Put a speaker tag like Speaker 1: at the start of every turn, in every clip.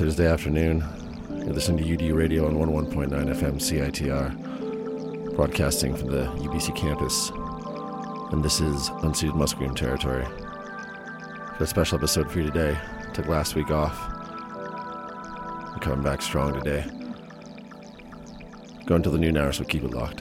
Speaker 1: Thursday afternoon. You're listening to UD Radio on 11.9 FM CITR, broadcasting from the UBC campus. And this is Unceded Musqueam territory. Got a special episode for you today. Took last week off. We're coming back strong today. Go until the noon hour, so keep it locked.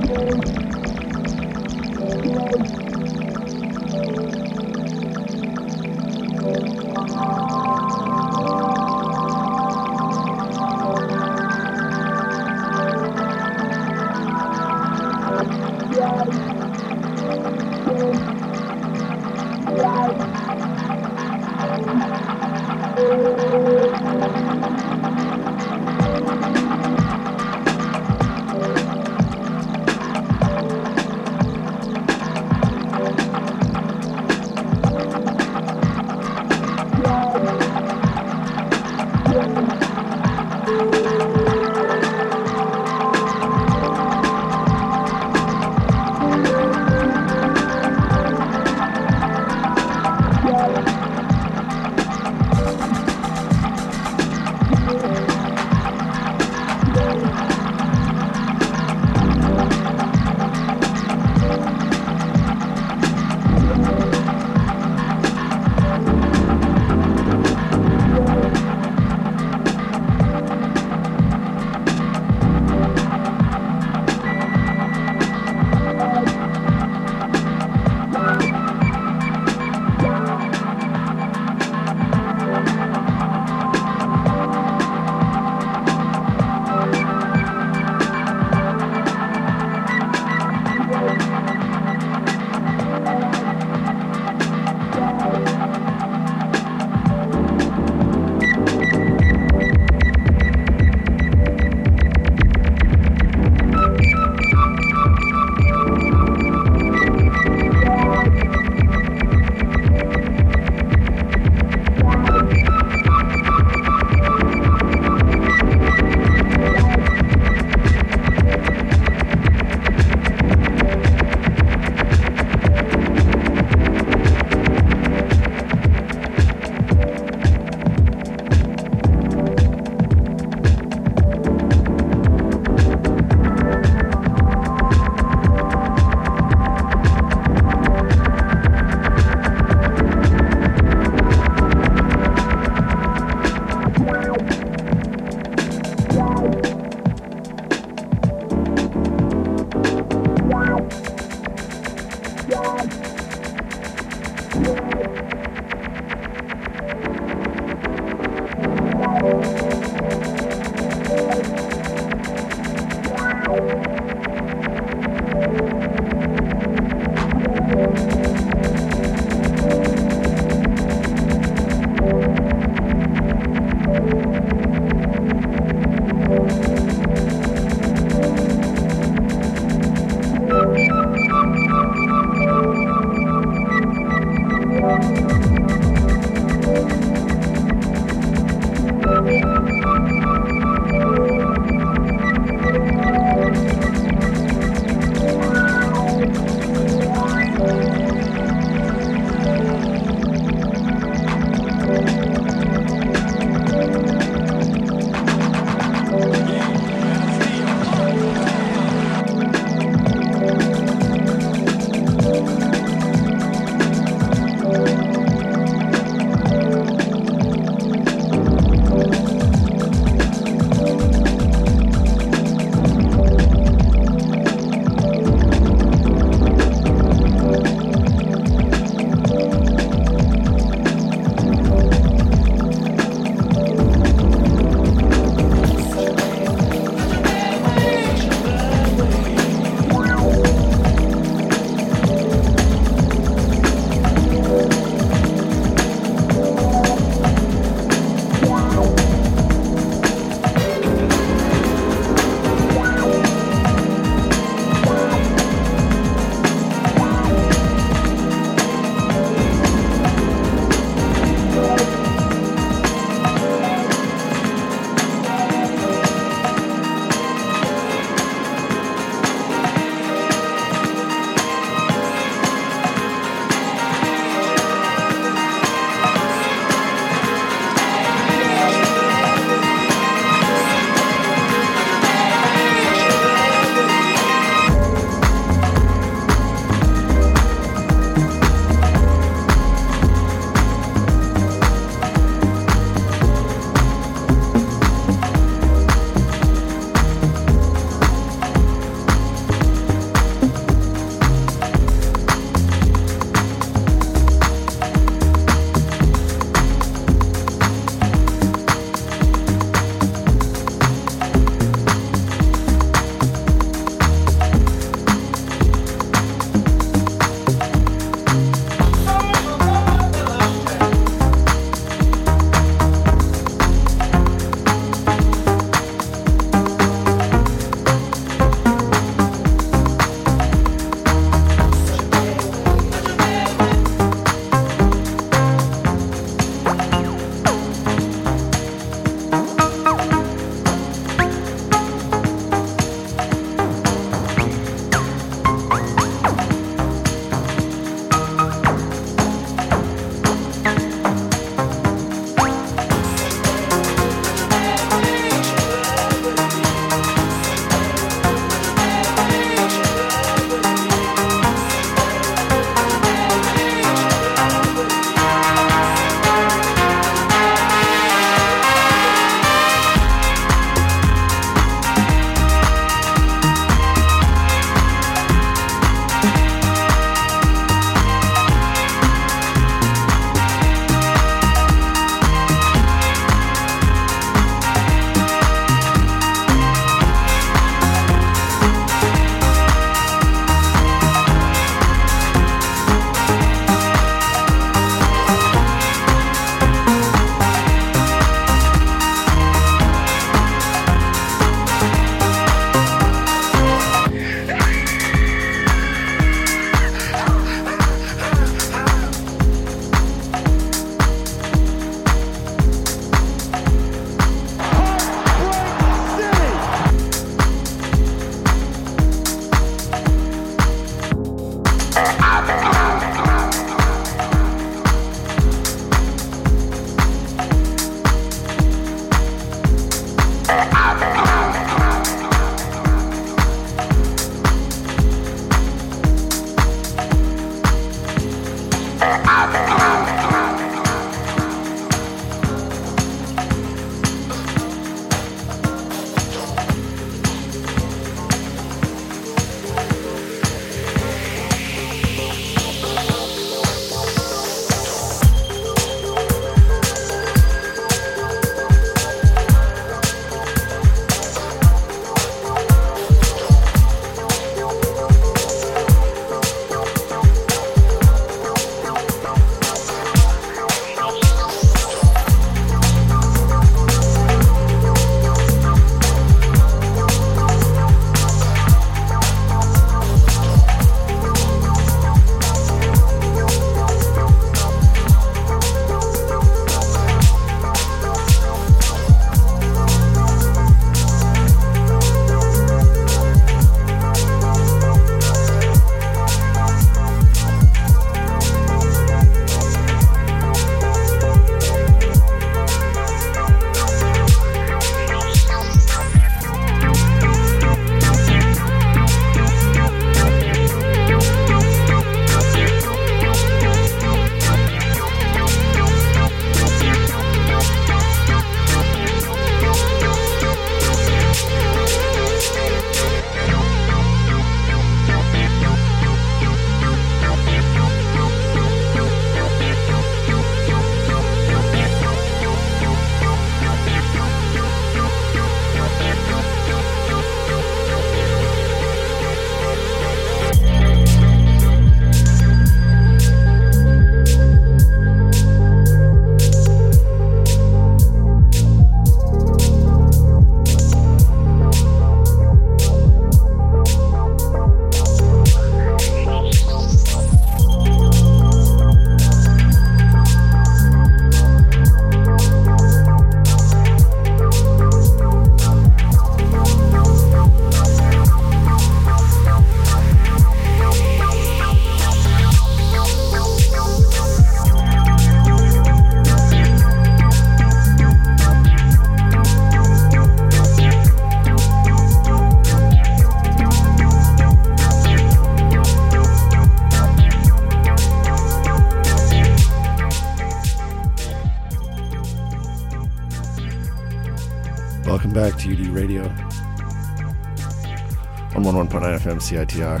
Speaker 1: 101.9 FM CITR.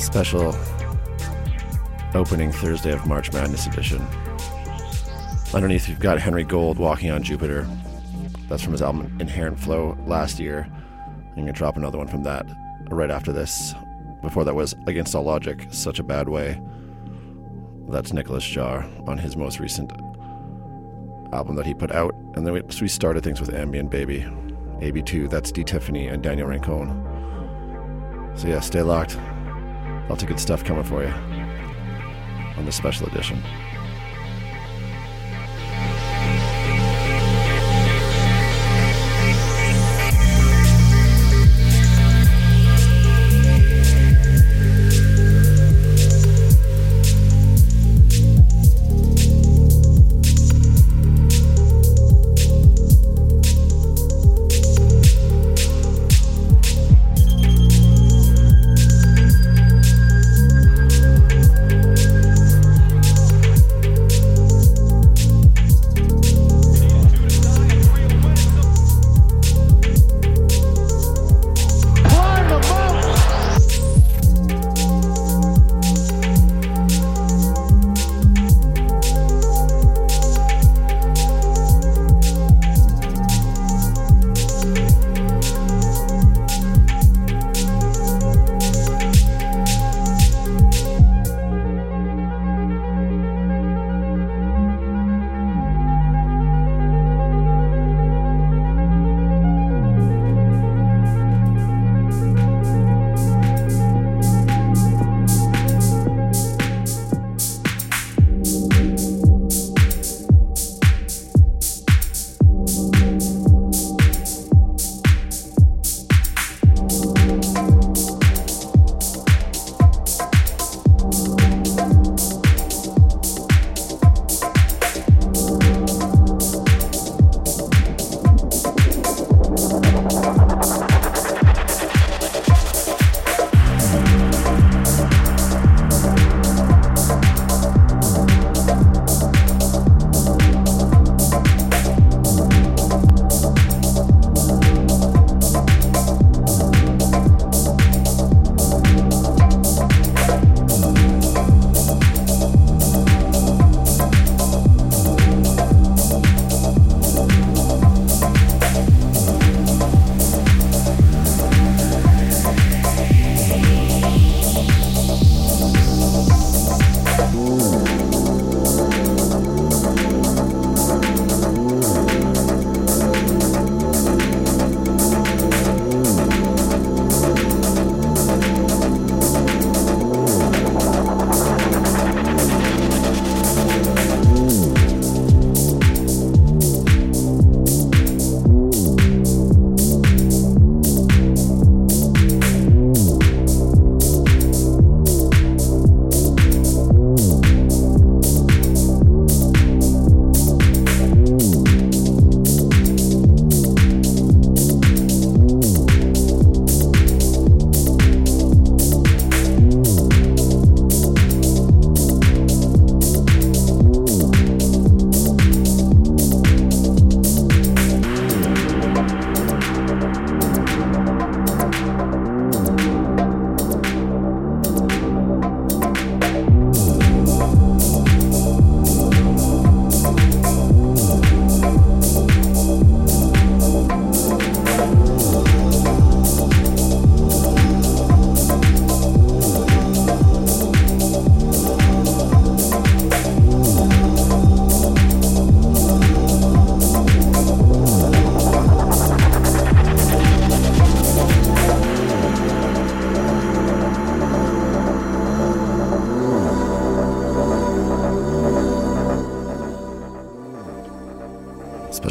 Speaker 1: Special opening Thursday of March Madness edition. Underneath, we've got Henry Gold walking on Jupiter. That's from his album Inherent Flow last year. I'm going to drop another one from that right after this. Before that was Against All Logic, Such a Bad Way. That's Nicolas Jaar on his most recent album that he put out. And then we, so we started things with Ambient Baby. AB2. That's D. Tiffany and Daniel Rincon. So yeah, stay locked. Lots of good stuff coming for you on this special edition.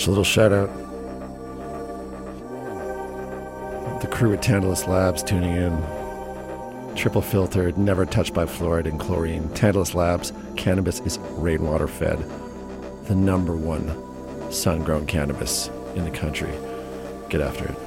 Speaker 1: Special little shout out. The crew at Tantalus Labs tuning in. Triple filtered, never touched by fluoride and chlorine. Tantalus Labs, cannabis is rainwater fed. The number one sun grown cannabis in the country. Get after it.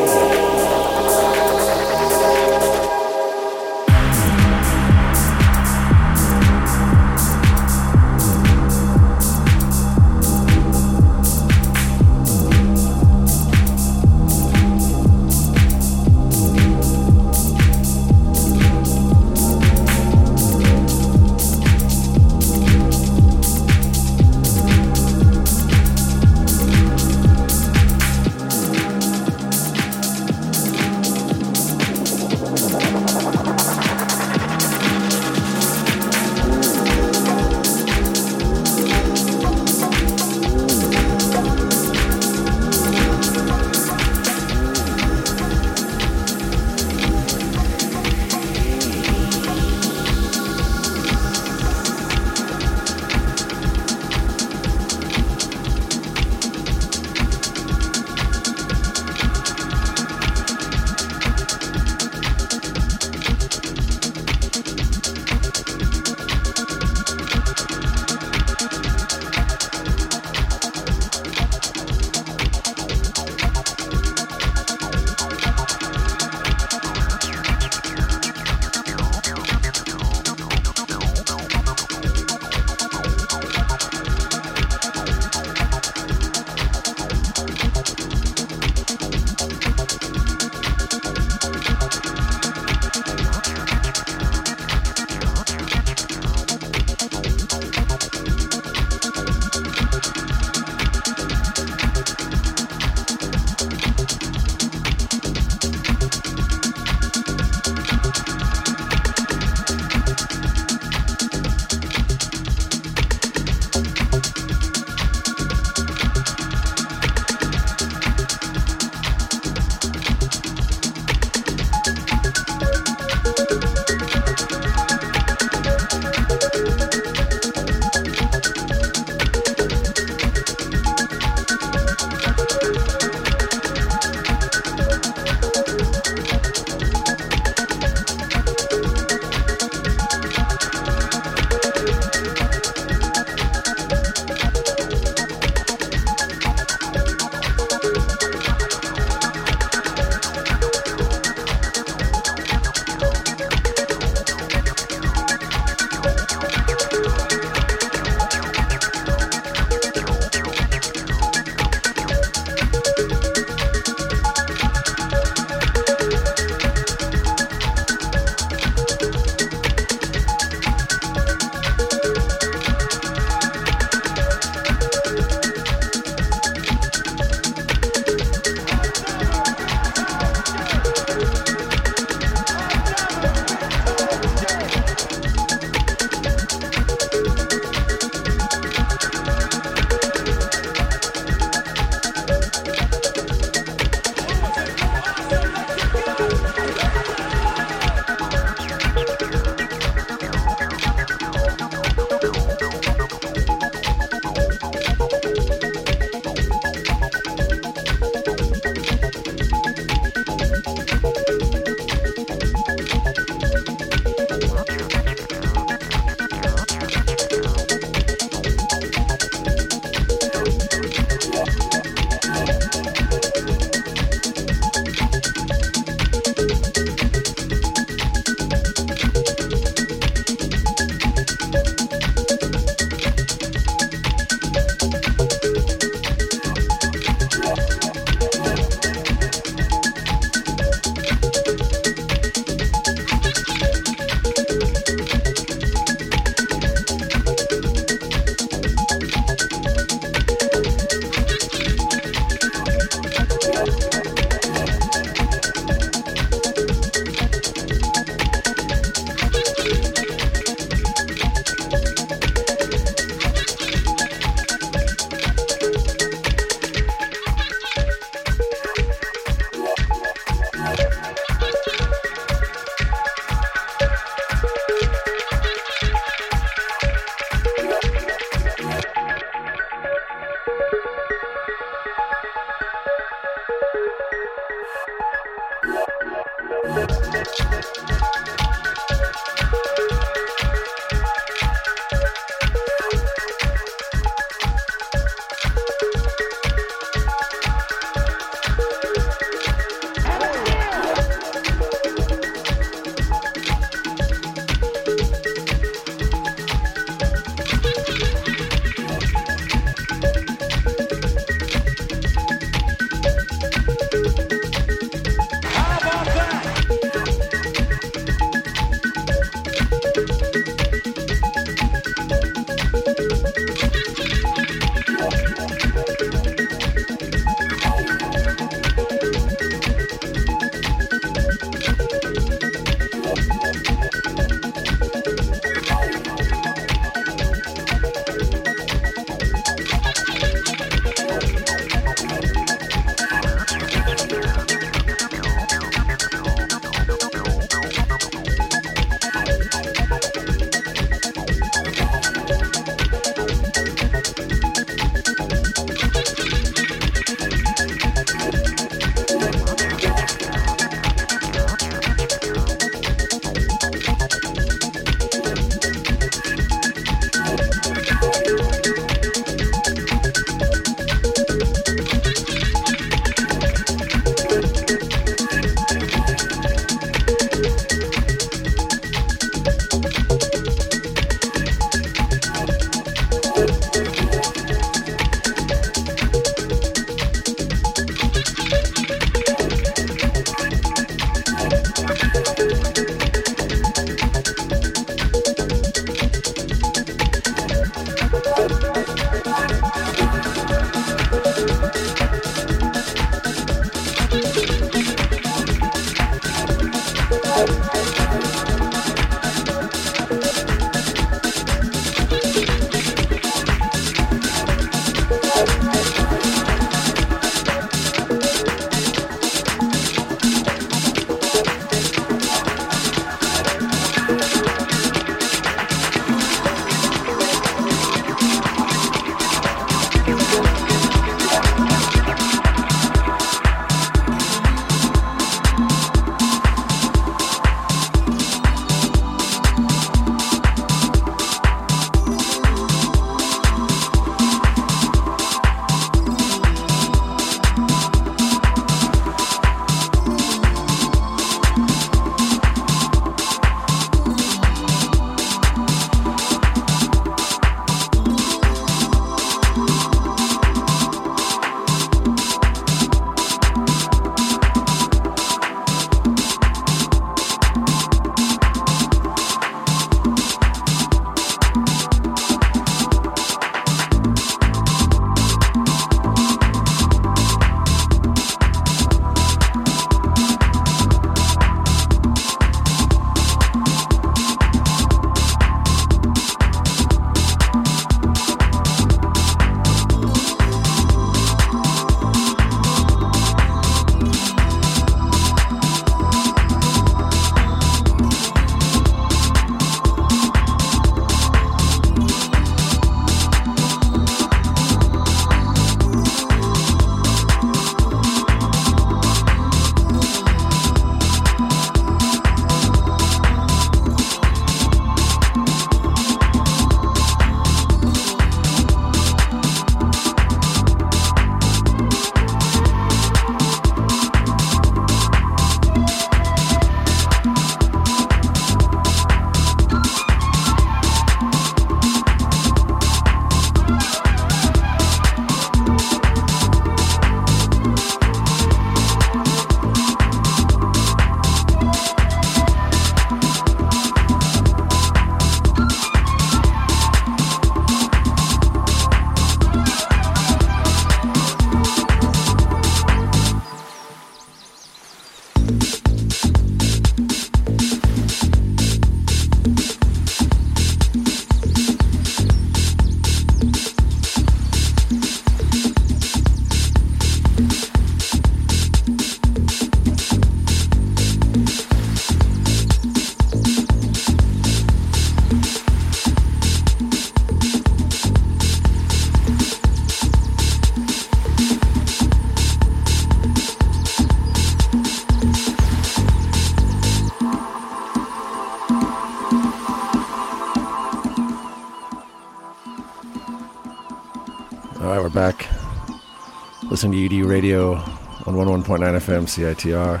Speaker 1: Listening to UDU Radio on 11.9 FM CITR.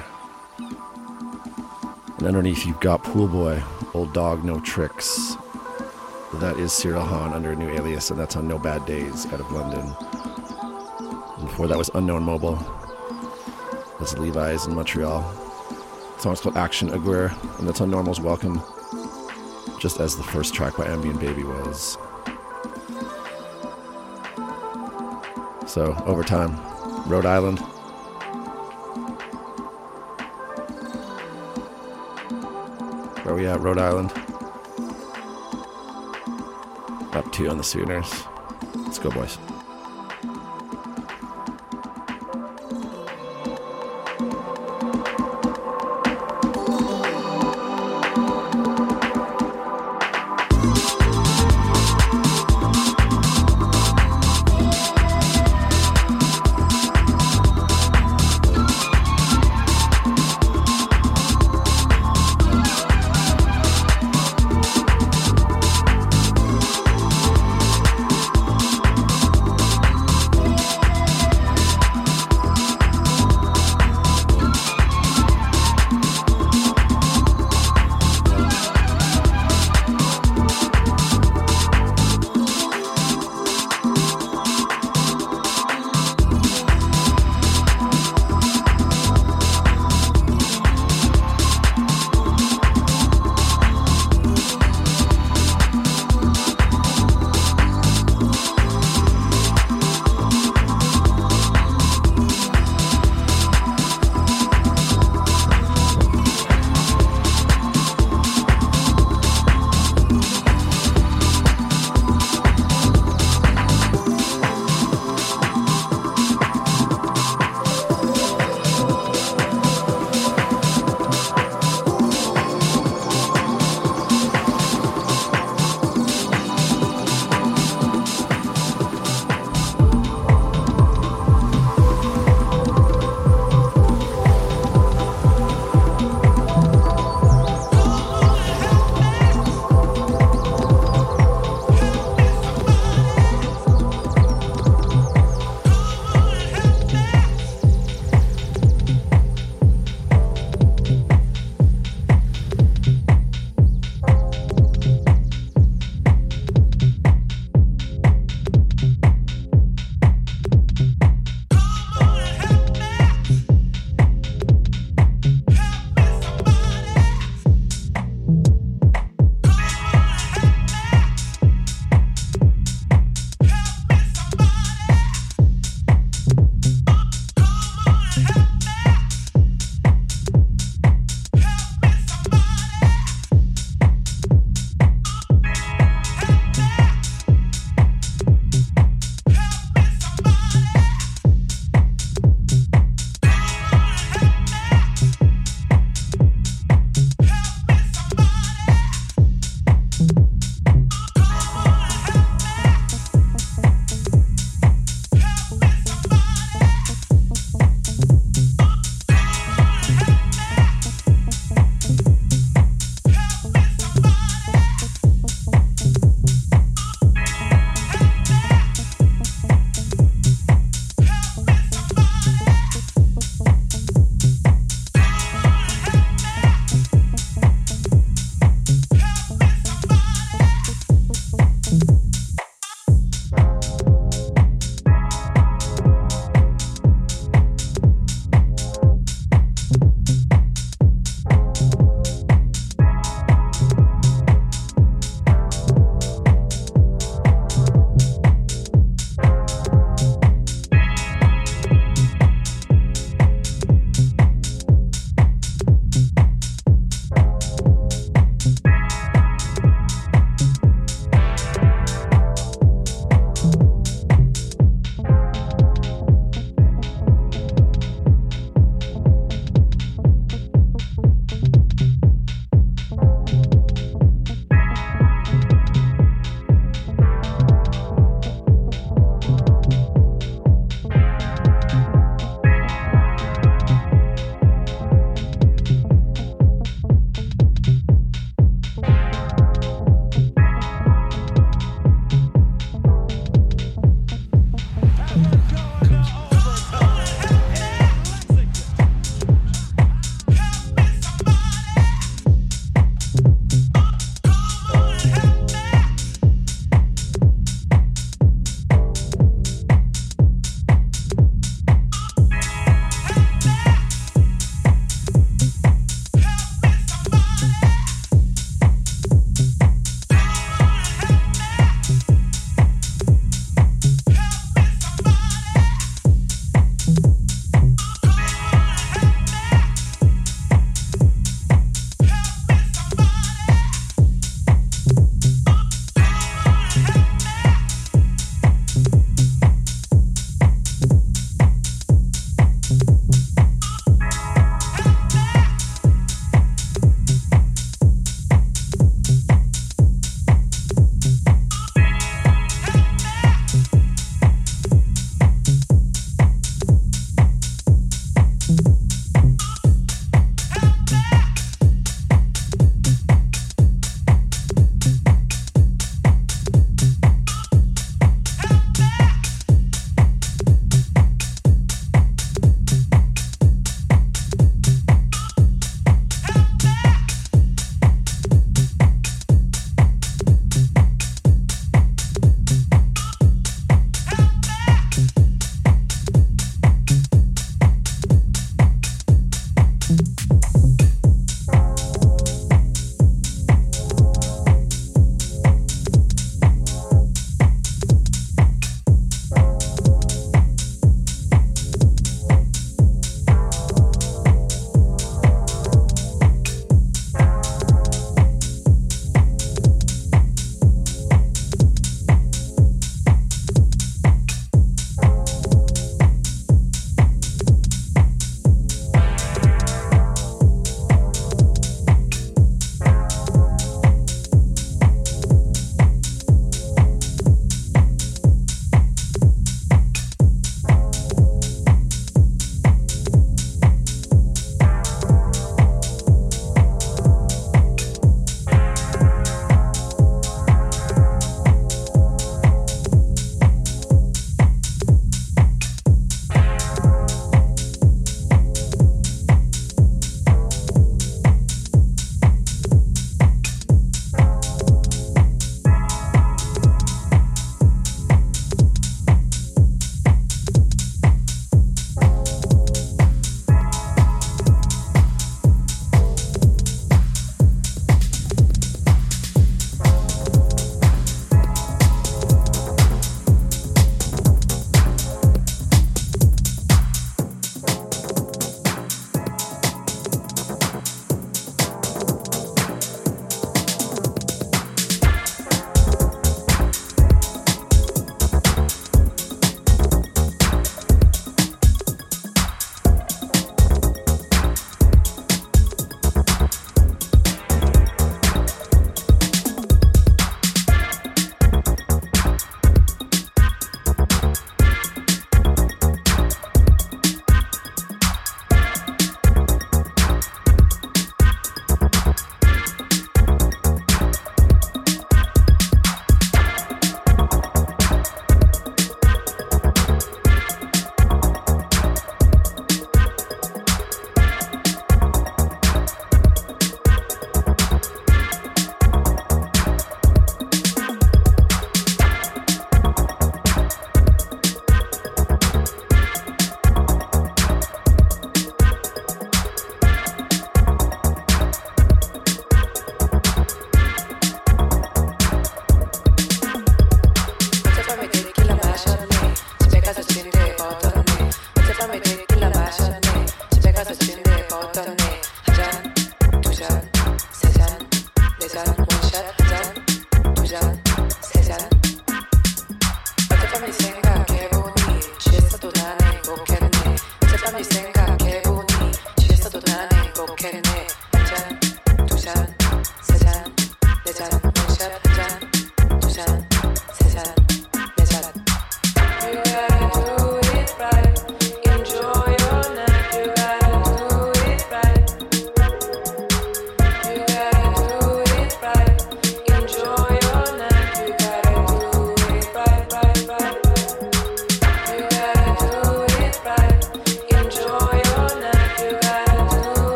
Speaker 1: And underneath, you've got Pool Boy, Old Dog, No Tricks. That is Cyril Hahn under a new alias, and that's on No Bad Days out of London. And before that was Unknown Mobile. That's Levi's in Montreal. The song's called Action Aguirre, and that's on Normal's Welcome, just as the first track by Ambient Baby was. So, overtime, Rhode Island. Where are we at, Rhode Island? Up two on the Sooners. Let's go, boys.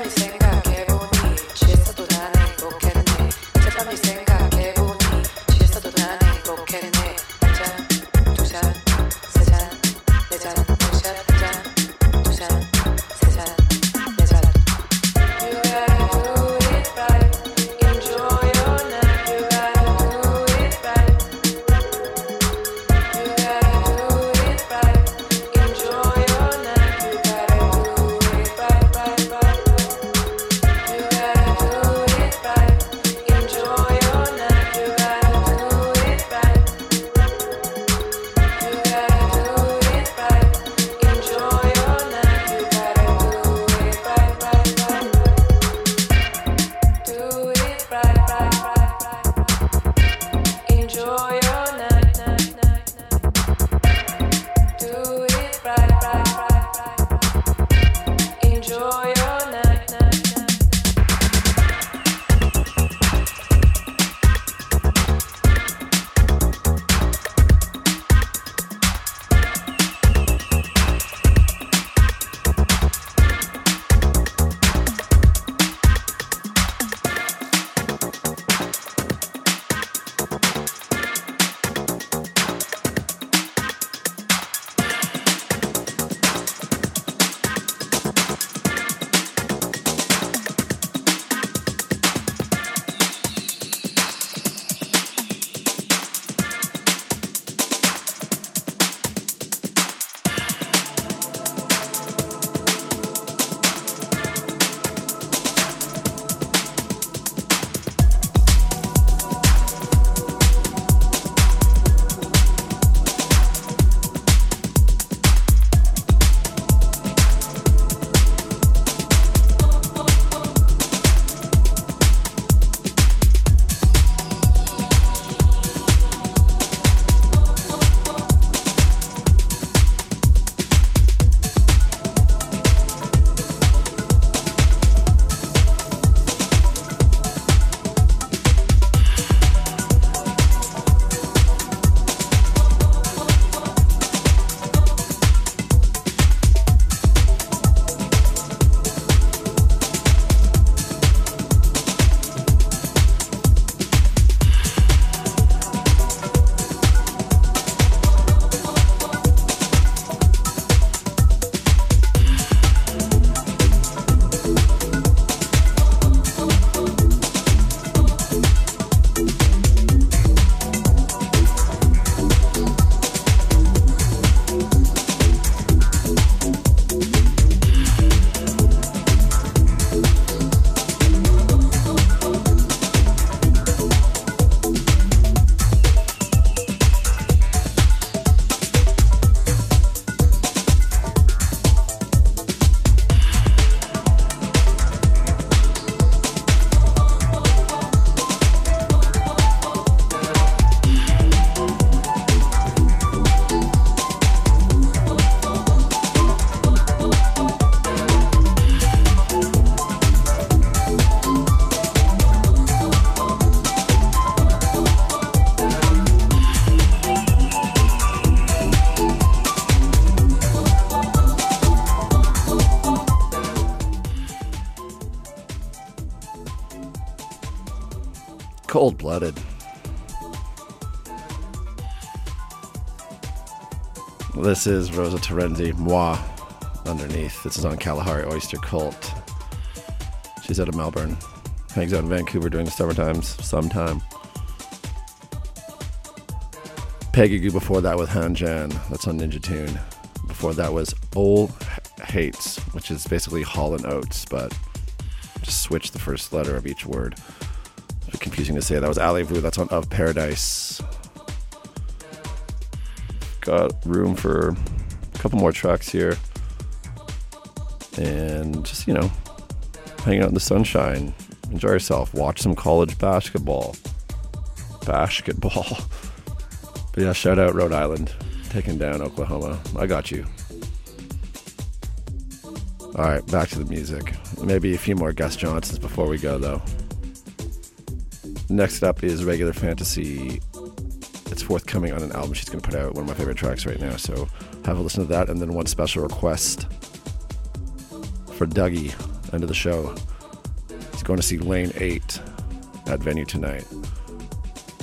Speaker 1: everything. Cold blooded. This is Rosa Terenzi, Moi, underneath. This is on Kalahari Oyster Cult. She's out of Melbourne. Hangs out in Vancouver during the summer times, sometime. Peggy Gou before that with Han Jan. That's on Ninja Tune. Before that was Ol Hates, which is basically Hall and Oates, but just switch the first letter of each word confusing to say. That was Allez-vous. That's on Of Paradise. Got room for a couple more tracks here. And just, you know, hanging out in the sunshine. Enjoy yourself. Watch some college basketball. Basketball. But yeah, shout out Rhode Island. Taking down Oklahoma. I got you. All right, back to the music. Maybe a few more Gus Johnsons before we go, though. Next up is Regular Fantasy. It's forthcoming on an album she's going to put out, one of my favorite tracks right now. So have a listen to that. And then one special request for Dougie, end of the show. He's going to see Lane 8 at venue tonight.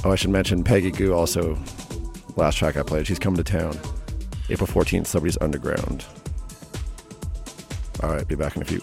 Speaker 1: Oh, I should mention Peggy Gou also last track I played. She's coming to town. April 14th, Somebody's Underground. All right, be back in a few.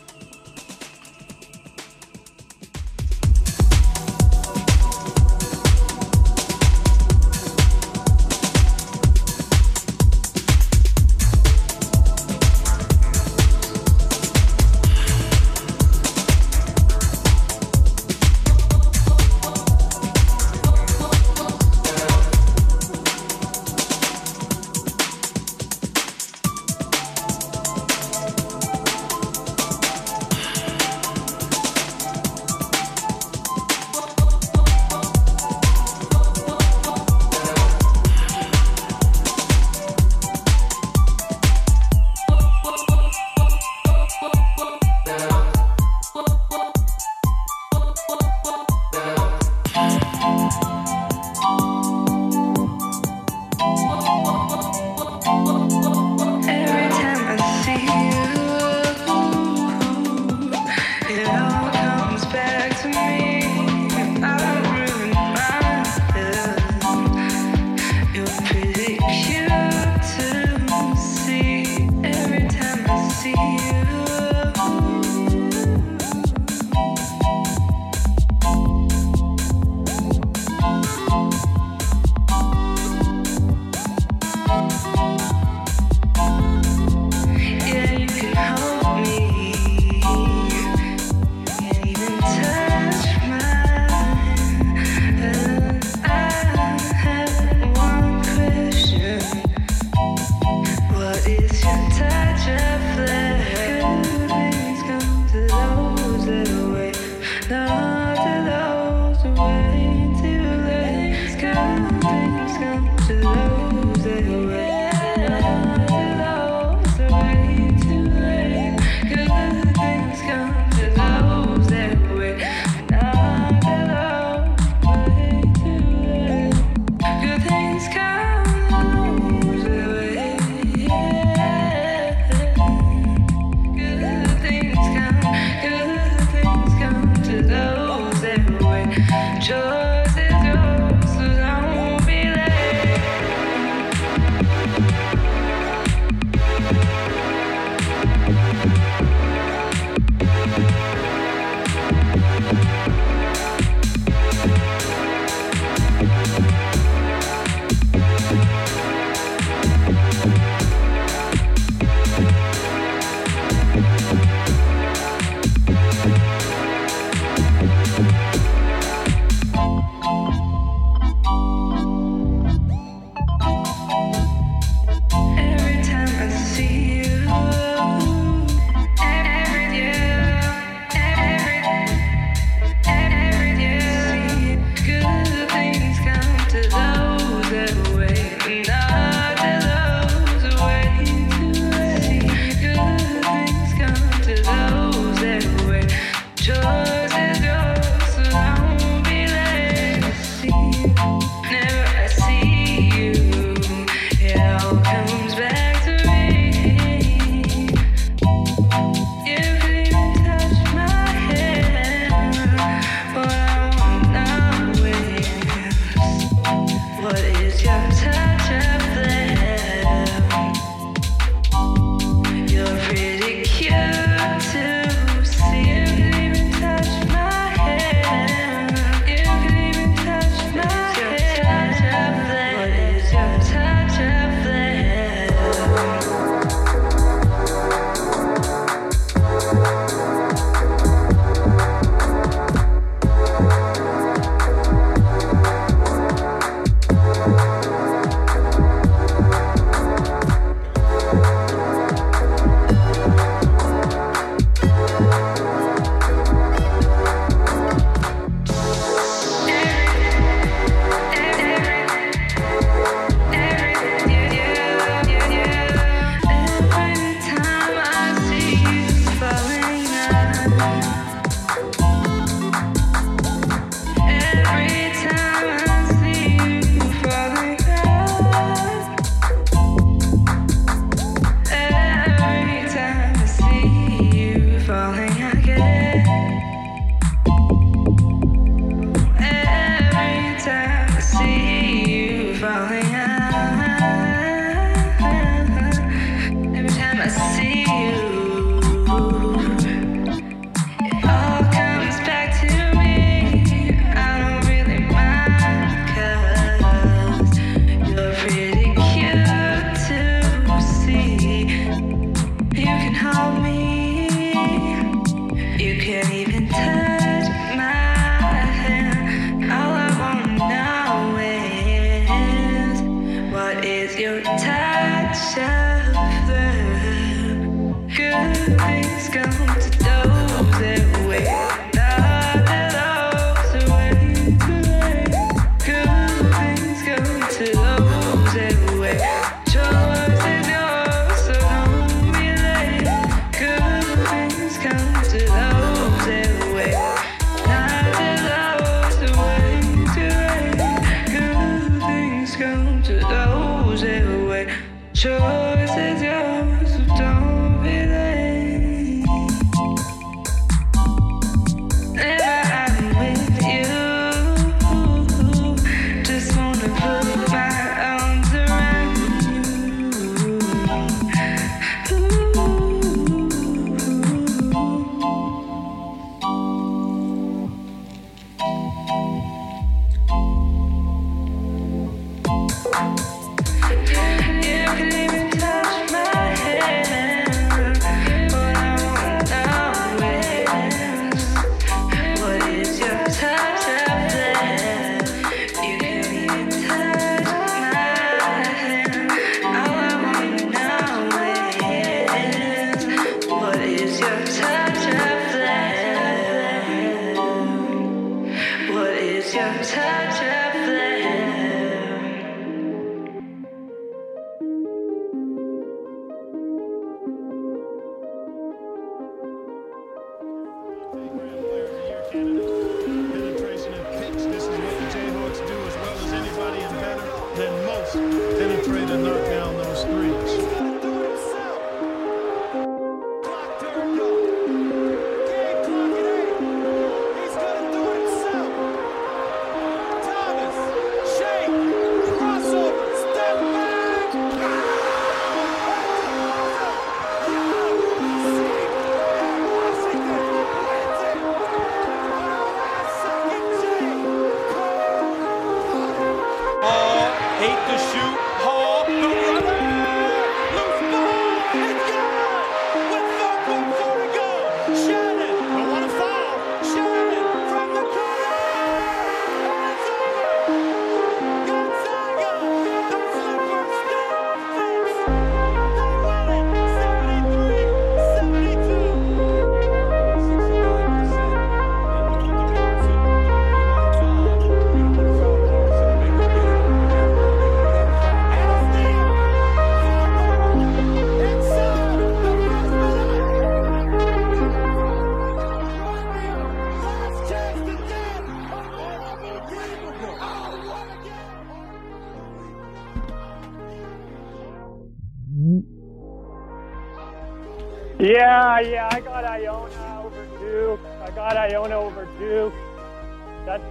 Speaker 2: Yeah,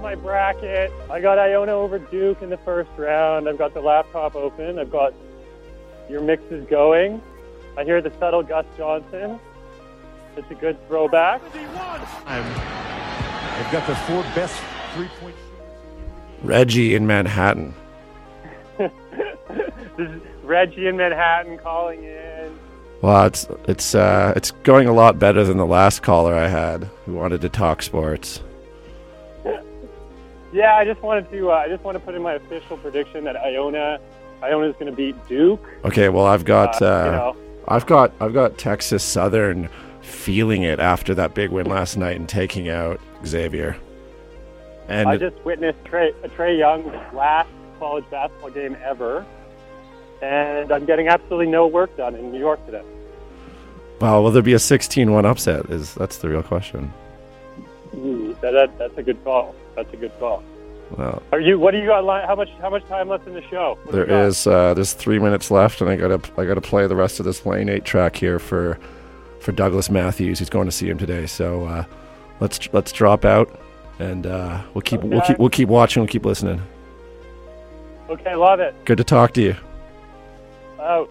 Speaker 2: my bracket. I got Iona over Duke in the first round. I've got the laptop open. I've got your mixes going. I hear the subtle Gus Johnson. It's a good throwback.
Speaker 3: I'm, I've got the four best three-point
Speaker 1: Reggie in Manhattan.
Speaker 2: this is Reggie in Manhattan calling in.
Speaker 1: Well, it's it's uh, it's going a lot better than the last caller I had who wanted to talk sports.
Speaker 2: Yeah, I just wanted to. Uh, I just want to put in my official prediction that Iona, Iona is going to beat Duke.
Speaker 1: Okay, well I've got
Speaker 2: Uh,
Speaker 1: uh,
Speaker 2: you know.
Speaker 1: I've got I've got Texas Southern feeling it after that big win last night and taking out Xavier. And
Speaker 2: I just witnessed Trey, Trae Young's last college basketball game ever, and I'm getting absolutely no work done in New York today.
Speaker 1: well, will there be a 16-1 upset? Is that's the real question.
Speaker 2: Ooh, that, that, that's a good call. That's a good call.
Speaker 1: Well,
Speaker 2: Are you? What do you got? Li- how much? How much time left in the show? What
Speaker 1: there is uh, there's three minutes left, and I gotta I gotta play the rest of this Lane 8 track here for for Douglas Matthews. He's going to see him today, so uh, let's let's drop out, and uh, we'll keep we'll keep we'll keep watching. We'll keep listening.
Speaker 2: Okay, love it.
Speaker 1: Good to talk to you.
Speaker 2: Out.